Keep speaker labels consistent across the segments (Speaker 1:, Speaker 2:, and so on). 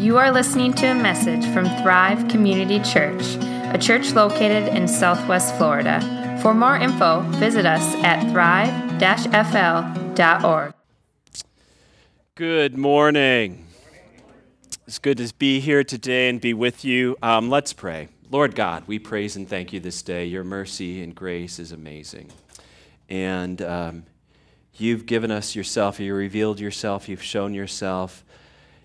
Speaker 1: You are listening to a message from Thrive Community Church, a church located in Southwest Florida. For more info, visit us at thrive-fl.org.
Speaker 2: Good morning. It's good to be here today and be with you. Um, let's pray. Lord God, we praise and thank you this day. Your mercy and grace is amazing. And um, you've given us yourself, you revealed yourself, you've shown yourself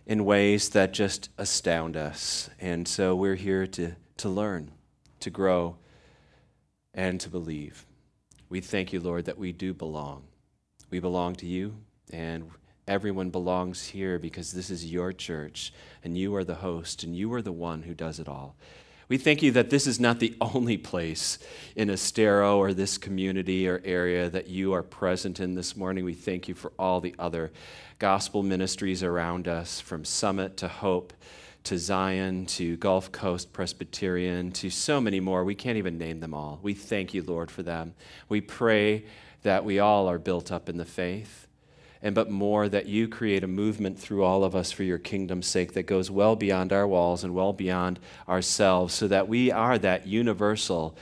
Speaker 2: in ways that just astound us. And so we're here to, to learn, to grow, and to believe. We thank you, Lord, that we do belong. We belong to you, and everyone belongs here because this is your church, and you are the host, and you are the one who does it all. We thank you that this is not the only place in Estero or this community or area that you are present in this morning. We thank you for all the other gospel ministries around us, from Summit to Hope to Zion to Gulf Coast Presbyterian to so many more. We can't even name them all. We thank you, Lord, for them. We pray that we all are built up in the faith, and but more that you create a movement through all of us for your kingdom's sake that goes well beyond our walls and well beyond ourselves, so that we are that universal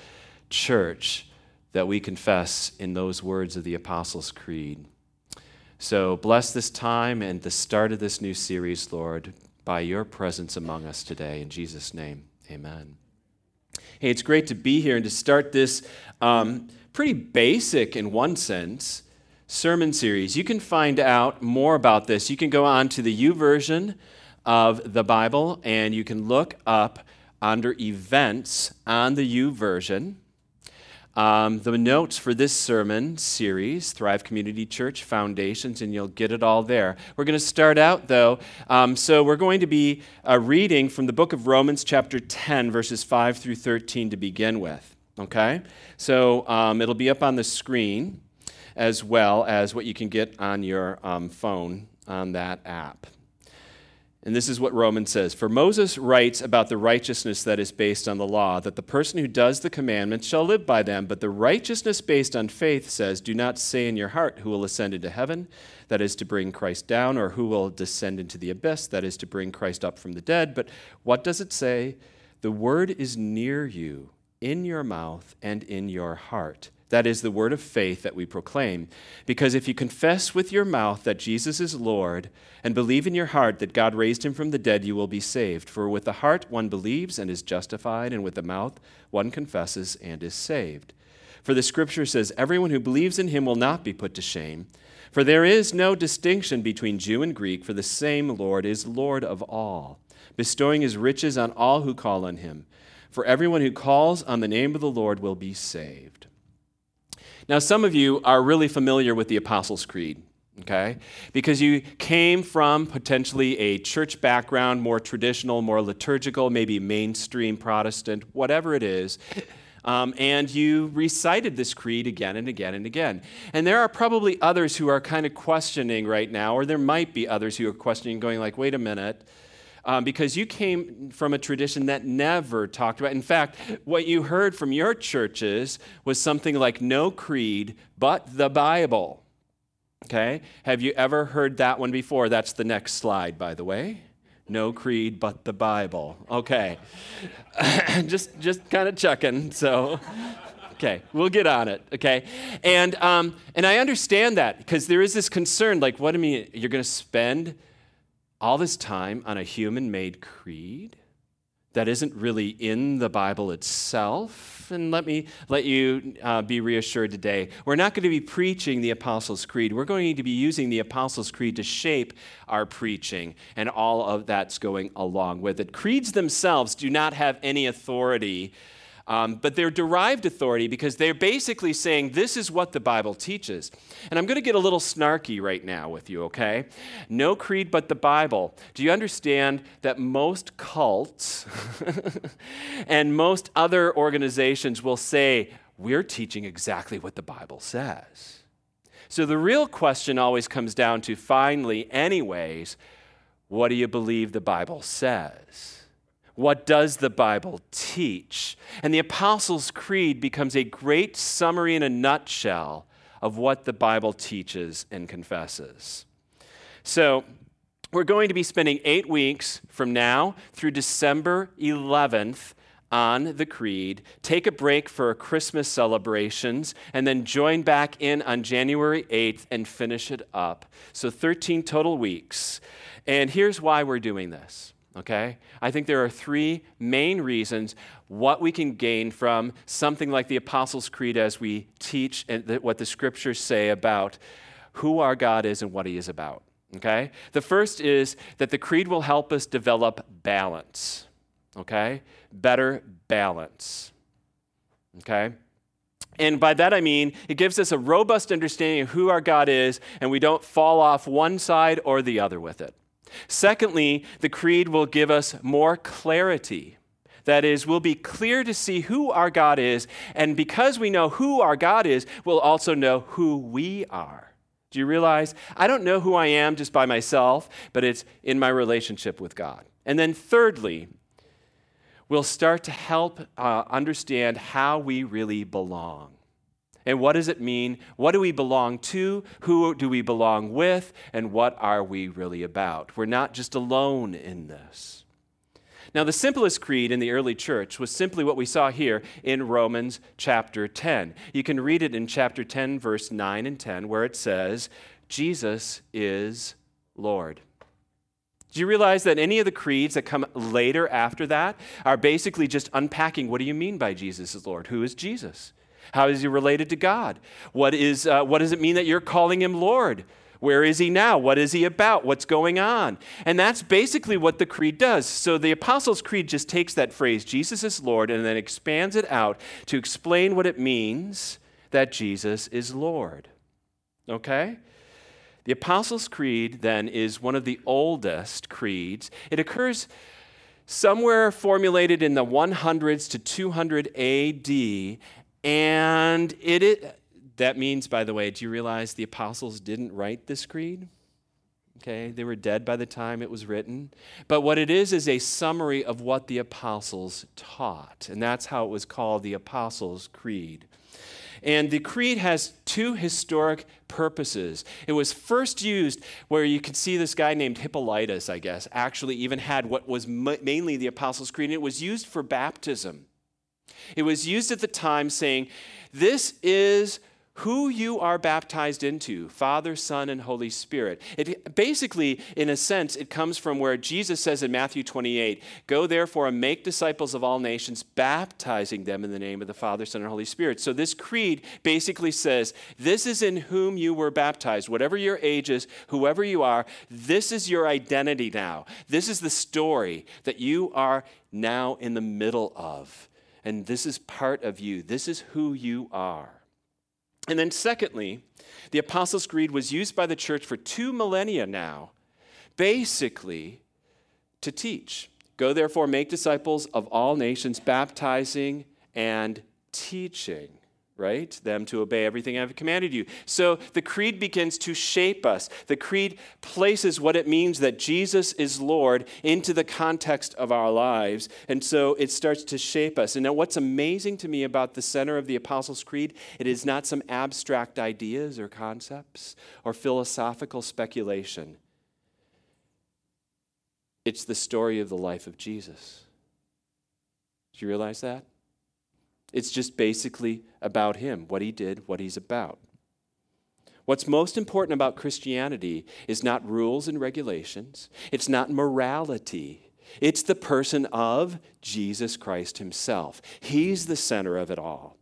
Speaker 2: church that we confess in those words of the Apostles' Creed. So bless this time and the start of this new series, Lord, by your presence among us today. In Jesus' name, amen. Hey, it's great to be here and to start this um, pretty basic, in one sense, sermon series. You can find out more about this. You can go on to the U YouVersion of the Bible and you can look up under events on the YouVersion um, the notes for this sermon series, Thrive Community Church Foundations, and you'll get it all there. We're going to start out, though. Um, so, we're going to be uh, reading from the book of Romans, chapter 10, verses 5 through 13 to begin with. Okay? So, um, it'll be up on the screen as well as what you can get on your um, phone on that app. And this is what Romans says For Moses writes about the righteousness that is based on the law, that the person who does the commandments shall live by them. But the righteousness based on faith says, Do not say in your heart, Who will ascend into heaven? That is to bring Christ down, or who will descend into the abyss? That is to bring Christ up from the dead. But what does it say? The word is near you, in your mouth and in your heart that is the word of faith that we proclaim. Because if you confess with your mouth that Jesus is Lord and believe in your heart that God raised him from the dead, you will be saved. For with the heart one believes and is justified, and with the mouth one confesses and is saved. For the scripture says, Everyone who believes in him will not be put to shame. For there is no distinction between Jew and Greek, for the same Lord is Lord of all, bestowing his riches on all who call on him. For everyone who calls on the name of the Lord will be saved. Now, some of you are really familiar with the Apostles' Creed, okay? Because you came from potentially a church background, more traditional, more liturgical, maybe mainstream Protestant, whatever it is. Um, and you recited this creed again and again and again. And there are probably others who are kind of questioning right now, or there might be others who are questioning, going like, wait a minute, um, because you came from a tradition that never talked about. In fact, what you heard from your churches was something like no creed but the Bible. Okay? Have you ever heard that one before? That's the next slide, by the way. No creed but the Bible. Okay. just just kind of checking. So okay we'll get on it okay and um, and i understand that because there is this concern like what do you mean you're going to spend all this time on a human made creed that isn't really in the Bible itself. And let me let you uh, be reassured today. We're not going to be preaching the Apostles' Creed. We're going to be using the Apostles' Creed to shape our preaching, and all of that's going along with it. Creeds themselves do not have any authority um, but they're derived authority because they're basically saying this is what the Bible teaches. And I'm going to get a little snarky right now with you, okay? No creed but the Bible. Do you understand that most cults and most other organizations will say, we're teaching exactly what the Bible says? So the real question always comes down to finally, anyways, what do you believe the Bible says? What does the Bible teach? And the Apostles' Creed becomes a great summary in a nutshell of what the Bible teaches and confesses. So, we're going to be spending eight weeks from now through December 11th on the Creed, take a break for Christmas celebrations, and then join back in on January 8th and finish it up. So 13 total weeks. And here's why we're doing this, okay? I think there are three main reasons what we can gain from something like the Apostles' Creed as we teach and what the scriptures say about who our God is and what he is about. Okay? The first is that the creed will help us develop balance. Okay? Better balance. Okay? And by that I mean it gives us a robust understanding of who our God is, and we don't fall off one side or the other with it. Secondly, the creed will give us more clarity. That is, we'll be clear to see who our God is, and because we know who our God is, we'll also know who we are. Do you realize? I don't know who I am just by myself, but it's in my relationship with God. And then, thirdly, we'll start to help uh, understand how we really belong. And what does it mean? What do we belong to? Who do we belong with? And what are we really about? We're not just alone in this. Now, the simplest creed in the early church was simply what we saw here in Romans chapter 10. You can read it in chapter 10, verse 9 and 10, where it says, Jesus is Lord. Do you realize that any of the creeds that come later after that are basically just unpacking what do you mean by Jesus is Lord? Who is Jesus? How is he related to God? What, is, uh, what does it mean that you're calling him Lord? Where is he now? What is he about? What's going on? And that's basically what the creed does. So the Apostles' Creed just takes that phrase, Jesus is Lord, and then expands it out to explain what it means that Jesus is Lord. Okay? The Apostles' Creed, then, is one of the oldest creeds. It occurs somewhere formulated in the 100s to 200 AD, and it, it that means, by the way, do you realize the apostles didn't write this creed? Okay, they were dead by the time it was written. But what it is is a summary of what the apostles taught. And that's how it was called the Apostles' Creed. And the creed has two historic purposes. It was first used where you could see this guy named Hippolytus, I guess, actually even had what was mainly the Apostles' Creed. And it was used for baptism. It was used at the time saying, This is who you are baptized into father son and holy spirit. It basically in a sense it comes from where jesus says in matthew 28 go therefore and make disciples of all nations baptizing them in the name of the father son and holy spirit. So this creed basically says this is in whom you were baptized. Whatever your age is whoever you are this is your identity now. This is the story that you are now in the middle of and this is part of you. This is who you are. And then, secondly, the Apostles' Creed was used by the church for two millennia now, basically to teach. Go therefore, make disciples of all nations, baptizing and teaching right? Them to obey everything I've commanded you. So the creed begins to shape us. The creed places what it means that Jesus is Lord into the context of our lives. And so it starts to shape us. And now, what's amazing to me about the center of the Apostles' Creed, it is not some abstract ideas or concepts or philosophical speculation. It's the story of the life of Jesus. Do you realize that? It's just basically about him, what he did, what he's about. What's most important about Christianity is not rules and regulations, it's not morality. It's the person of Jesus Christ himself. He's the center of it all.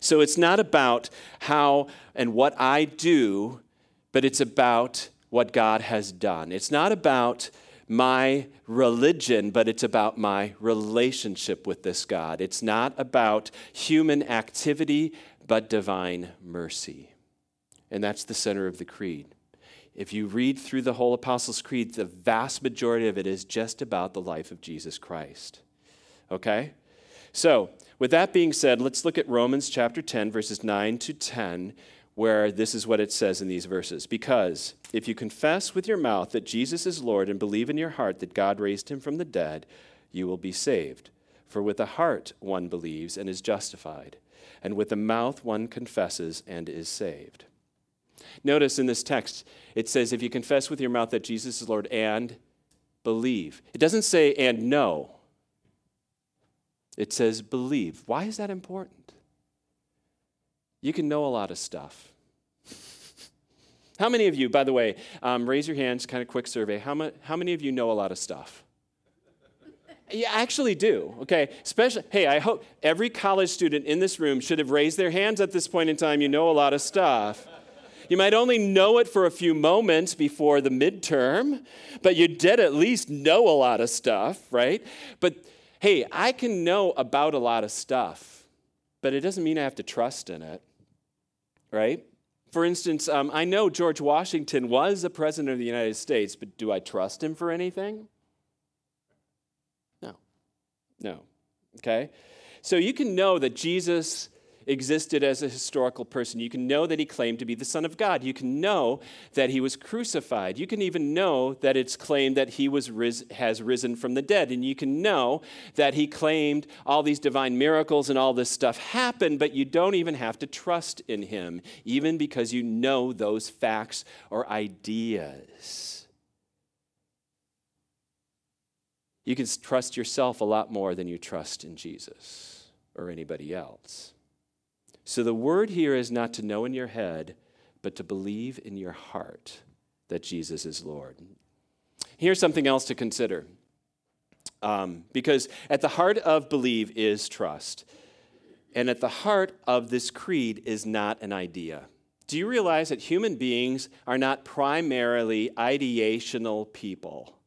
Speaker 2: So it's not about how and what I do, but it's about what God has done. It's not about my religion, but it's about my relationship with this God. It's not about human activity, but divine mercy. And that's the center of the creed. If you read through the whole Apostles' Creed, the vast majority of it is just about the life of Jesus Christ. Okay? So, with that being said, let's look at Romans chapter 10, verses 9 to 10, where this is what it says in these verses. Because if you confess with your mouth that Jesus is Lord and believe in your heart that God raised him from the dead, you will be saved. For with the heart one believes and is justified, and with the mouth one confesses and is saved. Notice in this text, it says, if you confess with your mouth that Jesus is Lord and believe. It doesn't say and know, it says believe. Why is that important? You can know a lot of stuff. How many of you, by the way, um, raise your hands, kind of quick survey. How, how many of you know a lot of stuff? You actually do, okay? Especially, hey, I hope every college student in this room should have raised their hands at this point in time. You know a lot of stuff. You might only know it for a few moments before the midterm, but you did at least know a lot of stuff, right? But hey, I can know about a lot of stuff, but it doesn't mean I have to trust in it, right? For instance, um, I know George Washington was the president of the United States, but do I trust him for anything? No. No. Okay? So you can know that Jesus existed as a historical person. You can know that he claimed to be the Son of God. You can know that he was crucified. You can even know that it's claimed that he was ris- has risen from the dead. And you can know that he claimed all these divine miracles and all this stuff happened, but you don't even have to trust in him, even because you know those facts or ideas. You can trust yourself a lot more than you trust in Jesus or anybody else. So the word here is not to know in your head, but to believe in your heart that Jesus is Lord. Here's something else to consider. Um, because at the heart of believe is trust. And at the heart of this creed is not an idea. Do you realize that human beings are not primarily ideational people?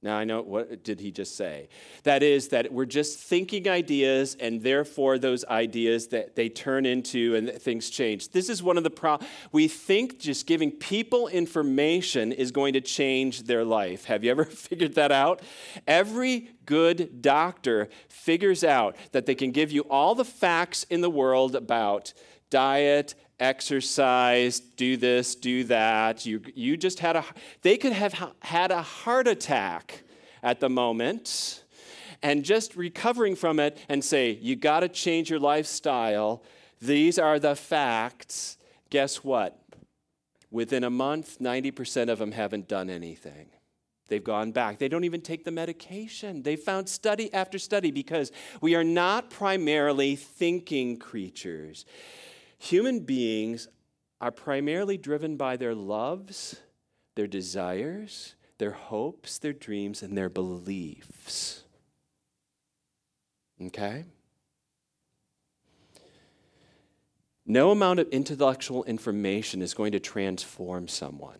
Speaker 2: Now, I know, what did he just say? That is, that we're just thinking ideas, and therefore those ideas that they turn into and things change. This is one of the problems. We think just giving people information is going to change their life. Have you ever figured that out? Every good doctor figures out that they can give you all the facts in the world about diet exercise, do this, do that. You, you just had a, they could have had a heart attack at the moment and just recovering from it and say, you got to change your lifestyle. These are the facts. Guess what? Within a month, 90% of them haven't done anything. They've gone back. They don't even take the medication. They found study after study because we are not primarily thinking creatures. Human beings are primarily driven by their loves, their desires, their hopes, their dreams, and their beliefs. Okay? No amount of intellectual information is going to transform someone,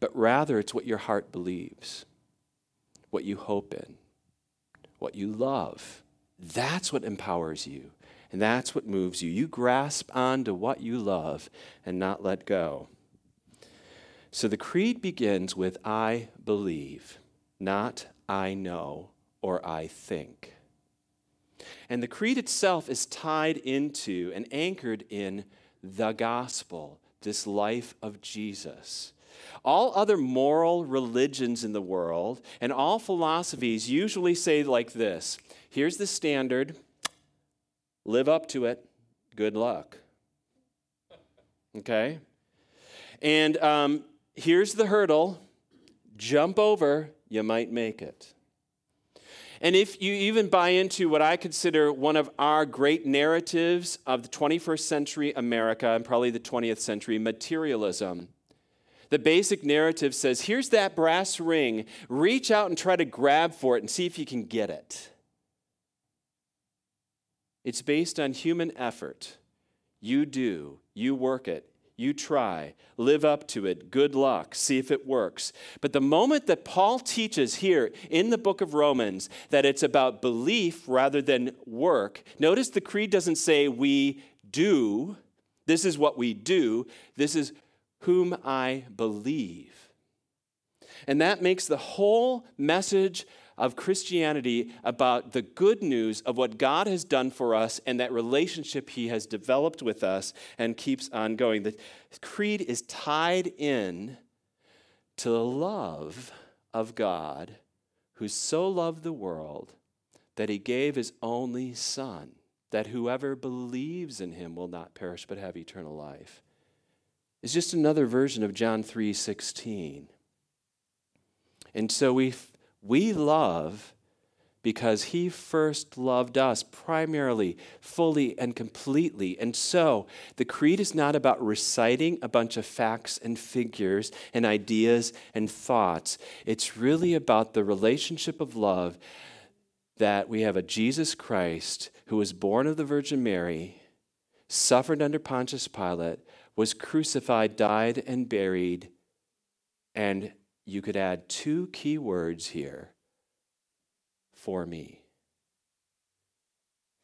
Speaker 2: but rather it's what your heart believes, what you hope in, what you love. That's what empowers you. And that's what moves you. You grasp onto what you love and not let go. So the creed begins with I believe, not I know or I think. And the creed itself is tied into and anchored in the gospel, this life of Jesus. All other moral religions in the world and all philosophies usually say like this here's the standard Live up to it. Good luck. Okay? And um, here's the hurdle jump over, you might make it. And if you even buy into what I consider one of our great narratives of the 21st century America and probably the 20th century materialism, the basic narrative says here's that brass ring, reach out and try to grab for it and see if you can get it. It's based on human effort. You do, you work it, you try, live up to it, good luck, see if it works. But the moment that Paul teaches here in the book of Romans that it's about belief rather than work, notice the creed doesn't say we do, this is what we do, this is whom I believe. And that makes the whole message of Christianity about the good news of what God has done for us and that relationship He has developed with us and keeps on going. The creed is tied in to the love of God who so loved the world that He gave His only Son. that whoever believes in him will not perish but have eternal life. It's just another version of John 3:16. And so we we love because he first loved us primarily, fully, and completely. And so the creed is not about reciting a bunch of facts and figures and ideas and thoughts. It's really about the relationship of love that we have a Jesus Christ who was born of the Virgin Mary, suffered under Pontius Pilate, was crucified, died, and buried. And you could add two key words here for me.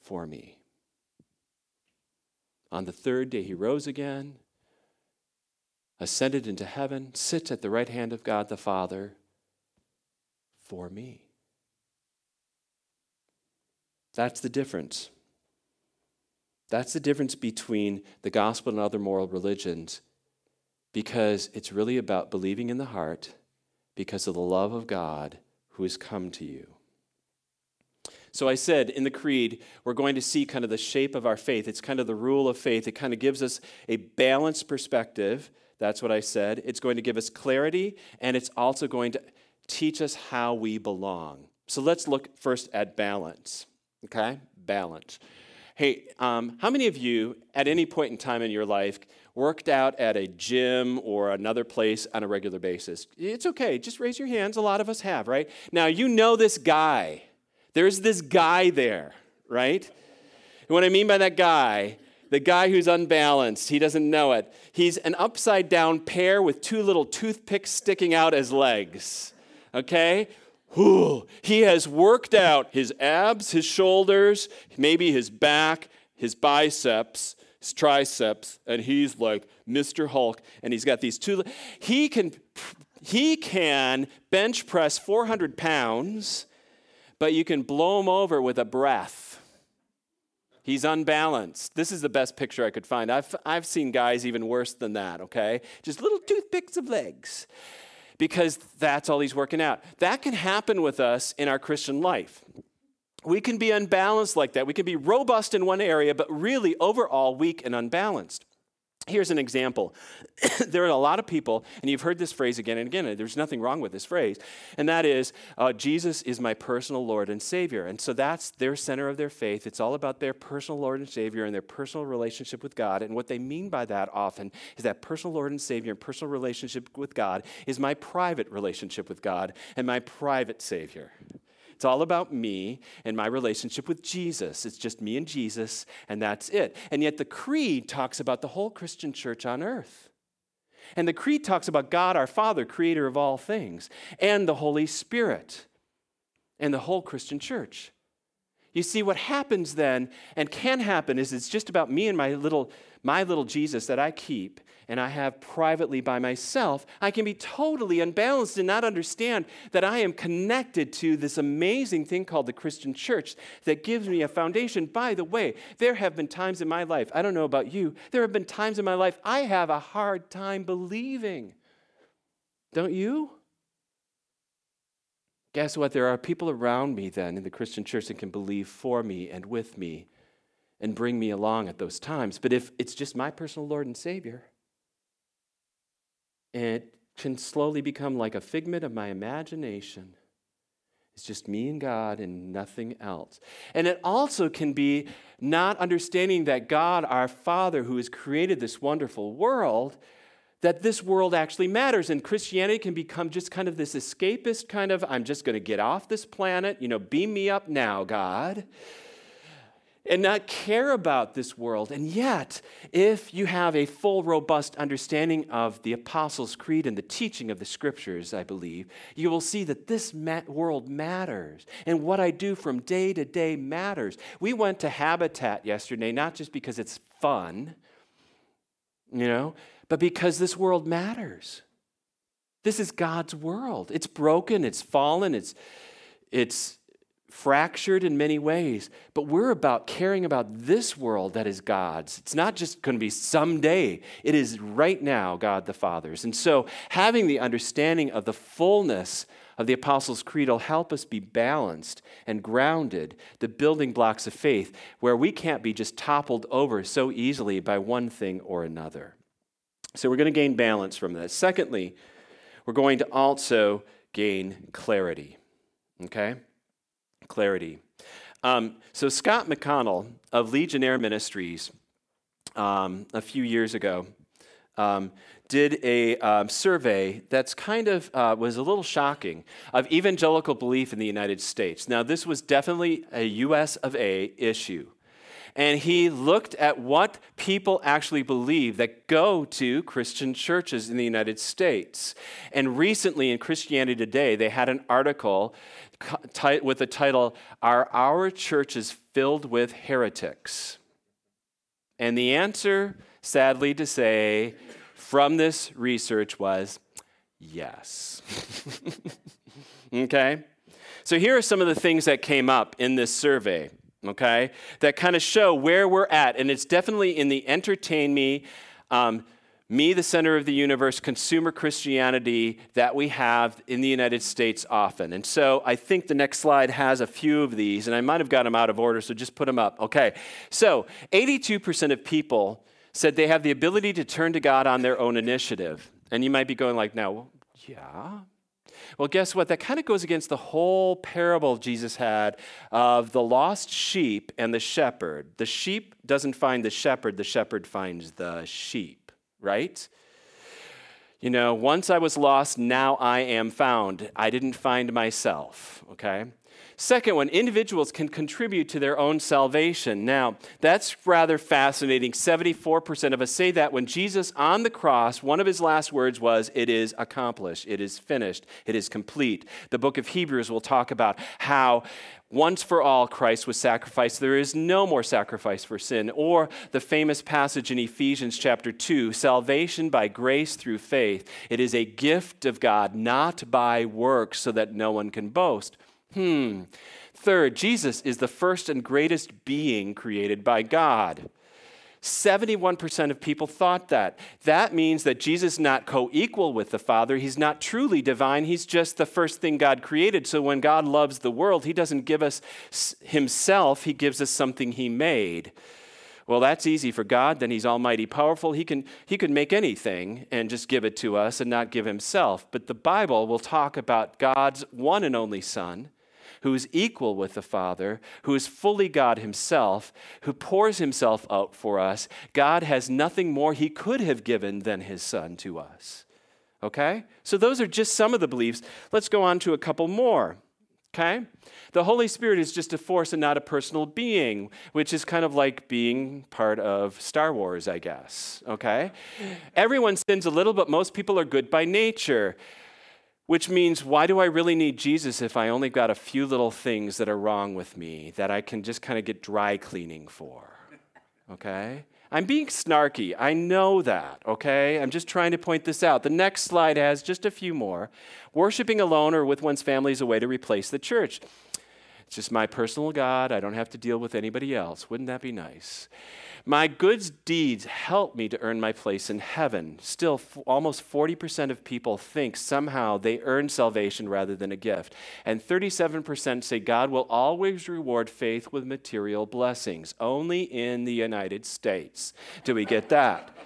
Speaker 2: For me. On the third day, he rose again, ascended into heaven, sits at the right hand of God the Father for me. That's the difference. That's the difference between the gospel and other moral religions because it's really about believing in the heart because of the love of God who has come to you. So I said in the creed, we're going to see kind of the shape of our faith. It's kind of the rule of faith. It kind of gives us a balanced perspective. That's what I said. It's going to give us clarity, and it's also going to teach us how we belong. So let's look first at balance. Okay? Balance. Hey, um, how many of you at any point in time in your life worked out at a gym or another place on a regular basis? It's okay, just raise your hands. A lot of us have, right? Now, you know this guy. There's this guy there, right? And what I mean by that guy, the guy who's unbalanced, he doesn't know it. He's an upside down pear with two little toothpicks sticking out as legs, okay? Whew. He has worked out his abs, his shoulders, maybe his back, his biceps, his triceps, and he's like Mr. Hulk, and he's got these two. He can, he can bench press 400 pounds, but you can blow him over with a breath. He's unbalanced. This is the best picture I could find. I've, I've seen guys even worse than that, okay? Just little toothpicks of legs because that's all he's working out. That can happen with us in our Christian life. We can be unbalanced like that. We can be robust in one area, but really overall weak and unbalanced. Here's an example. there are a lot of people, and you've heard this phrase again and again, and there's nothing wrong with this phrase, and that is uh, Jesus is my personal Lord and Savior. And so that's their center of their faith. It's all about their personal Lord and Savior and their personal relationship with God. And what they mean by that often is that personal Lord and Savior and personal relationship with God is my private relationship with God and my private Savior. It's all about me and my relationship with Jesus. It's just me and Jesus, and that's it. And yet the Creed talks about the whole Christian church on earth. And the Creed talks about God, our Father, creator of all things, and the Holy Spirit, and the whole Christian church. You see, what happens then, and can happen, is it's just about me and my little, my little Jesus that I keep, and I have privately by myself, I can be totally unbalanced and not understand that I am connected to this amazing thing called the Christian church that gives me a foundation. By the way, there have been times in my life, I don't know about you, there have been times in my life I have a hard time believing. Don't you? Guess what? There are people around me then in the Christian church that can believe for me and with me and bring me along at those times. But if it's just my personal Lord and Savior, it can slowly become like a figment of my imagination. It's just me and God and nothing else. And it also can be not understanding that God, our Father, who has created this wonderful world, that this world actually matters. And Christianity can become just kind of this escapist kind of, I'm just going to get off this planet, you know, beam me up now, God and not care about this world. And yet, if you have a full, robust understanding of the Apostles' Creed and the teaching of the Scriptures, I believe, you will see that this ma- world matters. And what I do from day to day matters. We went to Habitat yesterday, not just because it's fun, you know, but because this world matters. This is God's world. It's broken, it's fallen, it's, it's fractured in many ways, but we're about caring about this world that is God's. It's not just going to be someday, it is right now God the Father's. And so, having the understanding of the fullness of the Apostles' Creed will help us be balanced and grounded, the building blocks of faith, where we can't be just toppled over so easily by one thing or another. So, we're going to gain balance from this. Secondly, we're going to also gain clarity. Okay? Clarity. Um, so, Scott McConnell of Ligonier Ministries um, a few years ago um, did a um, survey that's kind of uh, was a little shocking of evangelical belief in the United States. Now, this was definitely a US of A issue and he looked at what people actually believe that go to Christian churches in the United States. And recently in Christianity Today, they had an article with the title, Are Our Churches Filled with Heretics? And the answer, sadly to say, from this research was yes. okay? So here are some of the things that came up in this survey okay, that kind of show where we're at. And it's definitely in the entertain me, um, me, the center of the universe, consumer Christianity that we have in the United States often. And so I think the next slide has a few of these, and I might have got them out of order, so just put them up. Okay, so 82% of people said they have the ability to turn to God on their own initiative. And you might be going like, now, yeah, well, guess what? That kind of goes against the whole parable Jesus had of the lost sheep and the shepherd. The sheep doesn't find the shepherd, the shepherd finds the sheep, right? You know, once I was lost, now I am found. I didn't find myself, okay? Second one, individuals can contribute to their own salvation. Now, that's rather fascinating. 74% of us say that when Jesus on the cross, one of his last words was, It is accomplished, it is finished, it is complete. The book of Hebrews will talk about how once for all, Christ was sacrificed. There is no more sacrifice for sin. Or the famous passage in Ephesians chapter 2 salvation by grace through faith. It is a gift of God, not by works, so that no one can boast. Hmm. Third, Jesus is the first and greatest being created by God. 71% of people thought that. That means that Jesus is not co equal with the Father. He's not truly divine. He's just the first thing God created. So when God loves the world, He doesn't give us Himself, He gives us something He made. Well, that's easy for God. Then He's almighty powerful. He can, he can make anything and just give it to us and not give Himself. But the Bible will talk about God's one and only Son who is equal with the Father, who is fully God himself, who pours himself out for us. God has nothing more he could have given than his Son to us. Okay? So those are just some of the beliefs. Let's go on to a couple more. Okay? The Holy Spirit is just a force and not a personal being, which is kind of like being part of Star Wars, I guess. Okay? Everyone sins a little, but most people are good by nature. Which means, why do I really need Jesus if I only got a few little things that are wrong with me that I can just kind of get dry cleaning for? Okay? I'm being snarky. I know that, okay? I'm just trying to point this out. The next slide has just a few more. Worshipping alone or with one's family is a way to replace the church. It's just my personal God. I don't have to deal with anybody else. Wouldn't that be nice? My good deeds help me to earn my place in heaven. Still, f- almost 40% of people think somehow they earn salvation rather than a gift. And 37% say God will always reward faith with material blessings. Only in the United States do we get that.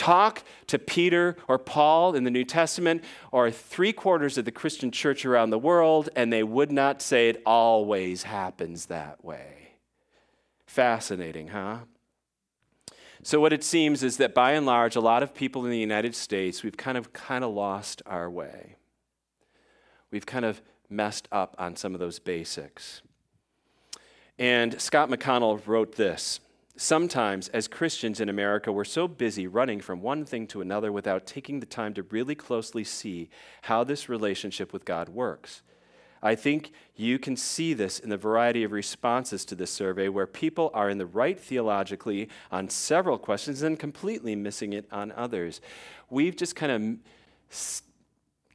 Speaker 2: Talk to Peter or Paul in the New Testament or three quarters of the Christian church around the world, and they would not say it always happens that way. Fascinating, huh? So what it seems is that by and large, a lot of people in the United States, we've kind of kind of lost our way. We've kind of messed up on some of those basics. And Scott McConnell wrote this. Sometimes, as Christians in America, we're so busy running from one thing to another without taking the time to really closely see how this relationship with God works. I think you can see this in the variety of responses to this survey where people are in the right theologically on several questions and completely missing it on others. We've just kind of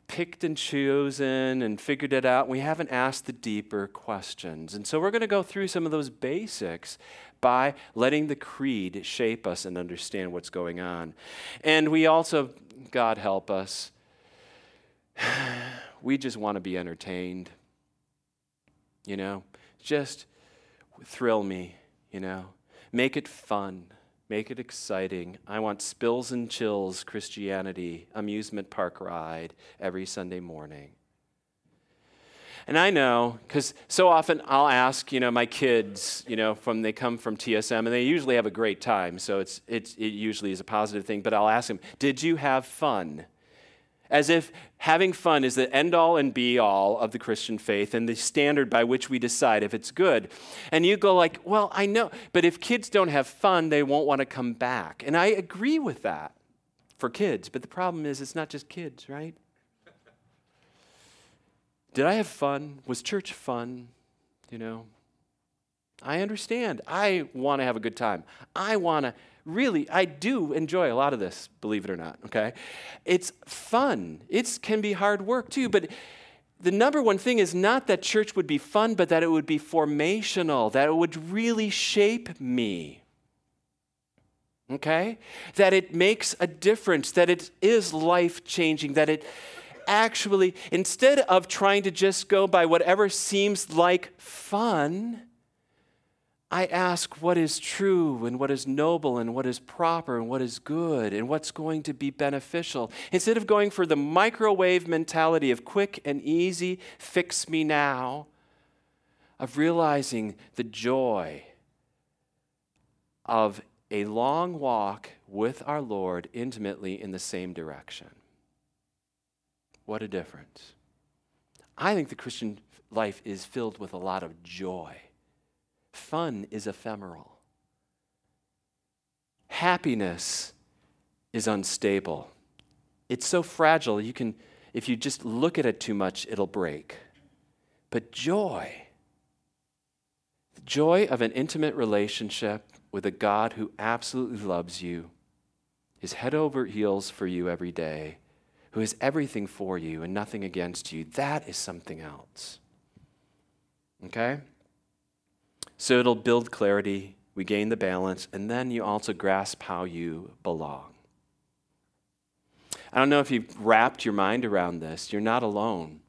Speaker 2: picked and chosen and figured it out. We haven't asked the deeper questions. And so we're going to go through some of those basics by letting the creed shape us and understand what's going on. And we also, God help us, we just want to be entertained. You know, just thrill me, you know, make it fun. Make it exciting. I want spills and chills Christianity, amusement park ride every Sunday morning. And I know, because so often I'll ask, you know, my kids, you know, from they come from TSM, and they usually have a great time, so it's, it's, it usually is a positive thing. But I'll ask them, did you have fun? As if having fun is the end all and be all of the Christian faith and the standard by which we decide if it's good. And you go like, well, I know, but if kids don't have fun, they won't want to come back. And I agree with that for kids, but the problem is it's not just kids, right? Did I have fun? Was church fun? You know, I understand. I want to have a good time. I want to really, I do enjoy a lot of this, believe it or not, okay? It's fun. It can be hard work too, but the number one thing is not that church would be fun, but that it would be formational, that it would really shape me. Okay? That it makes a difference, that it is life changing, that it actually, instead of trying to just go by whatever seems like fun, I ask what is true and what is noble and what is proper and what is good and what's going to be beneficial. Instead of going for the microwave mentality of quick and easy, fix me now, of realizing the joy of a long walk with our Lord intimately in the same direction. What a difference. I think the Christian life is filled with a lot of joy. Fun is ephemeral. Happiness is unstable. It's so fragile, you can, if you just look at it too much, it'll break. But joy, the joy of an intimate relationship with a God who absolutely loves you, is head over heels for you every day, who is everything for you and nothing against you, that is something else. Okay? So it'll build clarity, we gain the balance, and then you also grasp how you belong. I don't know if you've wrapped your mind around this. You're not alone.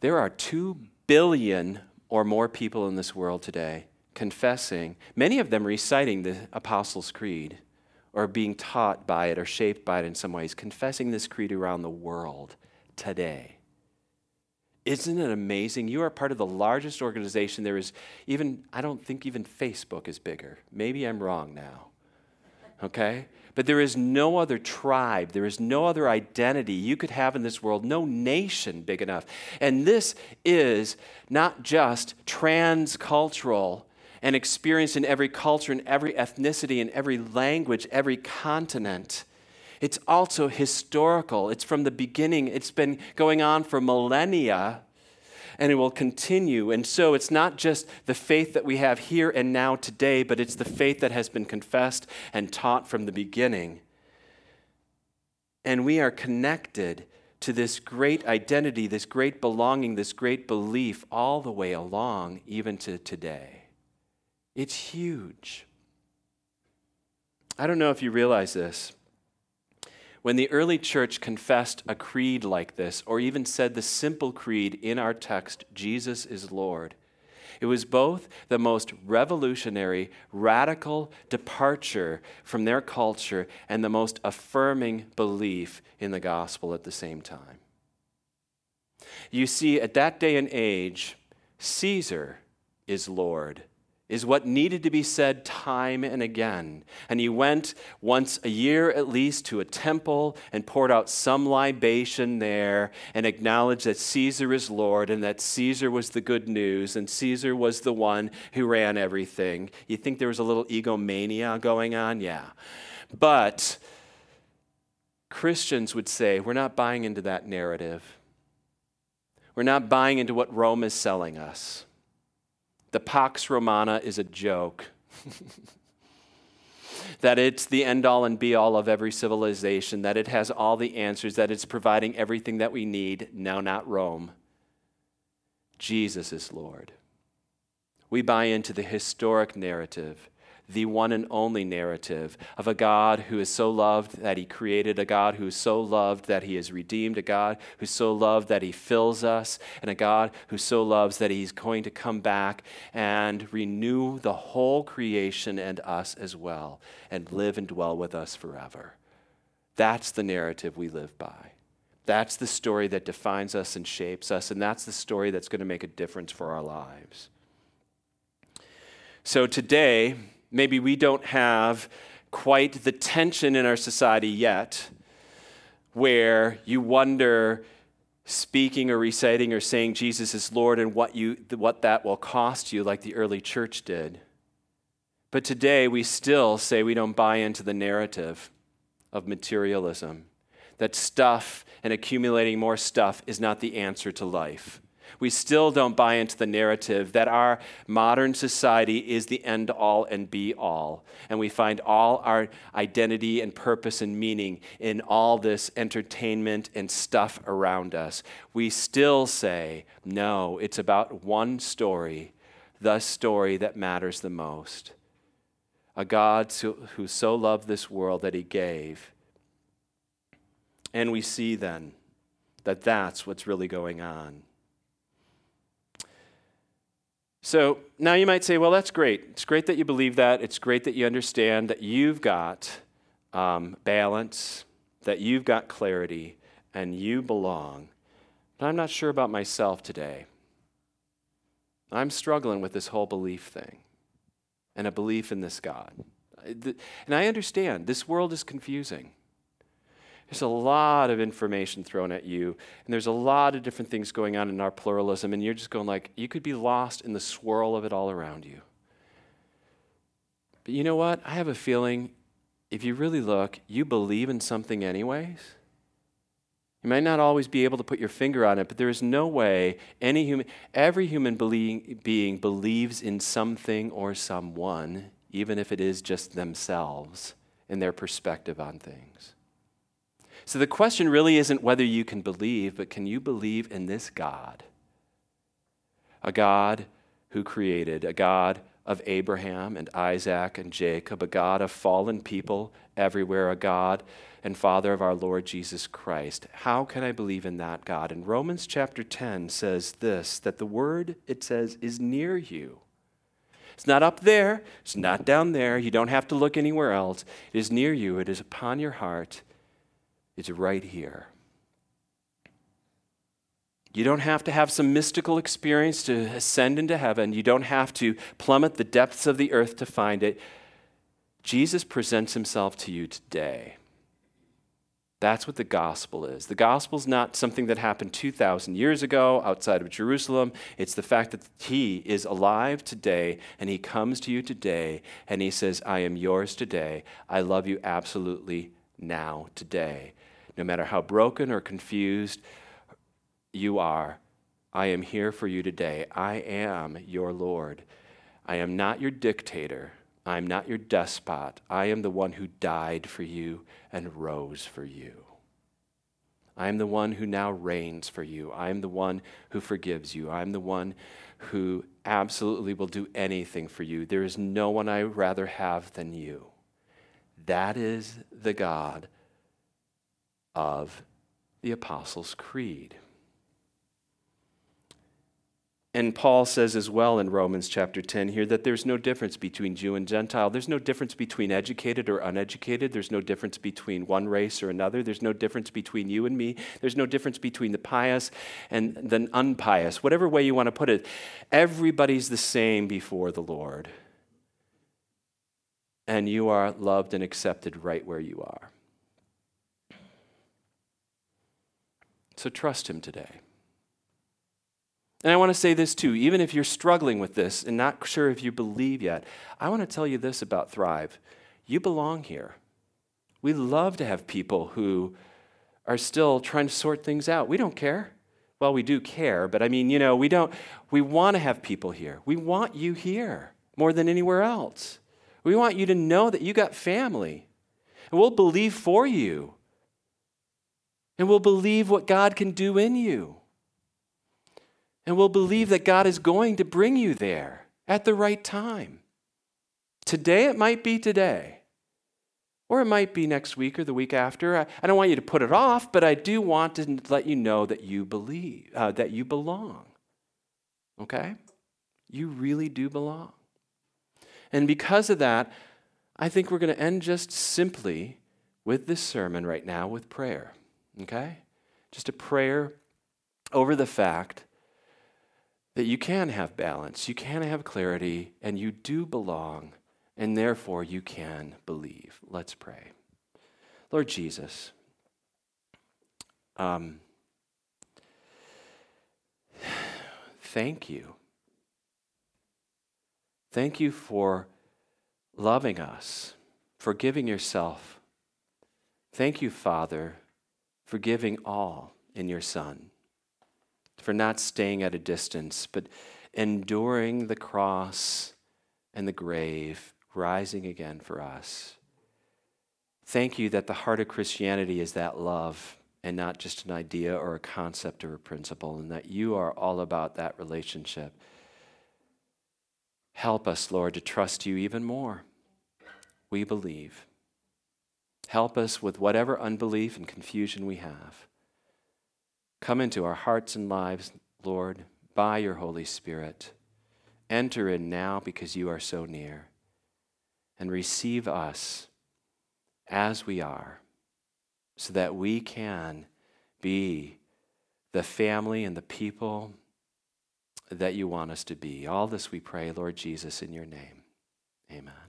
Speaker 2: There are 2 billion or more people in this world today confessing, many of them reciting the Apostles' Creed or being taught by it or shaped by it in some ways, confessing this creed around the world today. Isn't it amazing? You are part of the largest organization. There is even, I don't think even Facebook is bigger. Maybe I'm wrong now. Okay? But there is no other tribe, there is no other identity you could have in this world, no nation big enough. And this is not just transcultural and experienced in every culture, in every ethnicity, in every language, every continent. It's also historical. It's from the beginning. It's been going on for millennia and it will continue. And so it's not just the faith that we have here and now today, but it's the faith that has been confessed and taught from the beginning. And we are connected to this great identity, this great belonging, this great belief all the way along, even to today. It's huge. I don't know if you realize this. When the early church confessed a creed like this, or even said the simple creed in our text, Jesus is Lord, it was both the most revolutionary, radical departure from their culture and the most affirming belief in the gospel at the same time. You see, at that day and age, Caesar is Lord is what needed to be said time and again. And he went once a year at least to a temple and poured out some libation there and acknowledged that Caesar is Lord and that Caesar was the good news and Caesar was the one who ran everything. You think there was a little egomania going on? Yeah. But Christians would say, we're not buying into that narrative. We're not buying into what Rome is selling us. The Pax Romana is a joke. that it's the end all and be all of every civilization, that it has all the answers, that it's providing everything that we need. No, not Rome. Jesus is Lord. We buy into the historic narrative the one and only narrative of a God who is so loved that he created, a God who is so loved that he has redeemed, a God who's so loved that he fills us, and a God who so loves that he's going to come back and renew the whole creation and us as well, and live and dwell with us forever. That's the narrative we live by. That's the story that defines us and shapes us, and that's the story that's going to make a difference for our lives. So today, maybe we don't have quite the tension in our society yet where you wonder speaking or reciting or saying Jesus is Lord and what, you, what that will cost you, like the early church did. But today we still say we don't buy into the narrative of materialism, that stuff and accumulating more stuff is not the answer to life we still don't buy into the narrative that our modern society is the end all and be all. And we find all our identity and purpose and meaning in all this entertainment and stuff around us. We still say, no, it's about one story, the story that matters the most. A God who so loved this world that he gave. And we see then that that's what's really going on. So now you might say, well, that's great. It's great that you believe that. It's great that you understand that you've got um, balance, that you've got clarity, and you belong. But I'm not sure about myself today. I'm struggling with this whole belief thing and a belief in this God. And I understand this world is confusing. There's a lot of information thrown at you, and there's a lot of different things going on in our pluralism, and you're just going like, you could be lost in the swirl of it all around you. But you know what? I have a feeling if you really look, you believe in something anyways. You might not always be able to put your finger on it, but there is no way any human, every human being believes in something or someone, even if it is just themselves and their perspective on things. So the question really isn't whether you can believe, but can you believe in this God? A God who created, a God of Abraham and Isaac and Jacob, a God of fallen people everywhere, a God and Father of our Lord Jesus Christ. How can I believe in that God? And Romans chapter 10 says this that the word, it says, is near you. It's not up there, it's not down there. You don't have to look anywhere else. It is near you, it is upon your heart. It's right here. You don't have to have some mystical experience to ascend into heaven. You don't have to plummet the depths of the earth to find it. Jesus presents himself to you today. That's what the gospel is. The gospel is not something that happened 2,000 years ago outside of Jerusalem. It's the fact that he is alive today and he comes to you today and he says, I am yours today. I love you absolutely now, today no matter how broken or confused you are, I am here for you today. I am your Lord. I am not your dictator. I am not your despot. I am the one who died for you and rose for you. I am the one who now reigns for you. I am the one who forgives you. I am the one who absolutely will do anything for you. There is no one I rather have than you. That is the God of the Apostles' Creed. And Paul says as well in Romans chapter 10 here that there's no difference between Jew and Gentile. There's no difference between educated or uneducated. There's no difference between one race or another. There's no difference between you and me. There's no difference between the pious and the unpious. Whatever way you want to put it, everybody's the same before the Lord. And you are loved and accepted right where you are. So trust Him today. And I want to say this too, even if you're struggling with this and not sure if you believe yet, I want to tell you this about Thrive. You belong here. We love to have people who are still trying to sort things out. We don't care. Well, we do care, but I mean, you know, we don't, we want to have people here. We want you here more than anywhere else. We want you to know that you got family. And we'll believe for you. And we'll believe what God can do in you. And we'll believe that God is going to bring you there at the right time. Today, it might be today. Or it might be next week or the week after. I, I don't want you to put it off, but I do want to let you know that you believe, uh, that you belong. Okay? You really do belong. And because of that, I think we're going to end just simply with this sermon right now with prayer. Okay? Just a prayer over the fact that you can have balance, you can have clarity, and you do belong, and therefore you can believe. Let's pray. Lord Jesus, um, thank you. Thank you for loving us, for giving yourself. Thank you, Father, for giving all in your Son for not staying at a distance, but enduring the cross and the grave, rising again for us. Thank you that the heart of Christianity is that love and not just an idea or a concept or a principle, and that you are all about that relationship. Help us, Lord, to trust you even more. We believe. Help us with whatever unbelief and confusion we have. Come into our hearts and lives, Lord, by your Holy Spirit. Enter in now because you are so near. And receive us as we are, so that we can be the family and the people that you want us to be. All this we pray, Lord Jesus, in your name. Amen.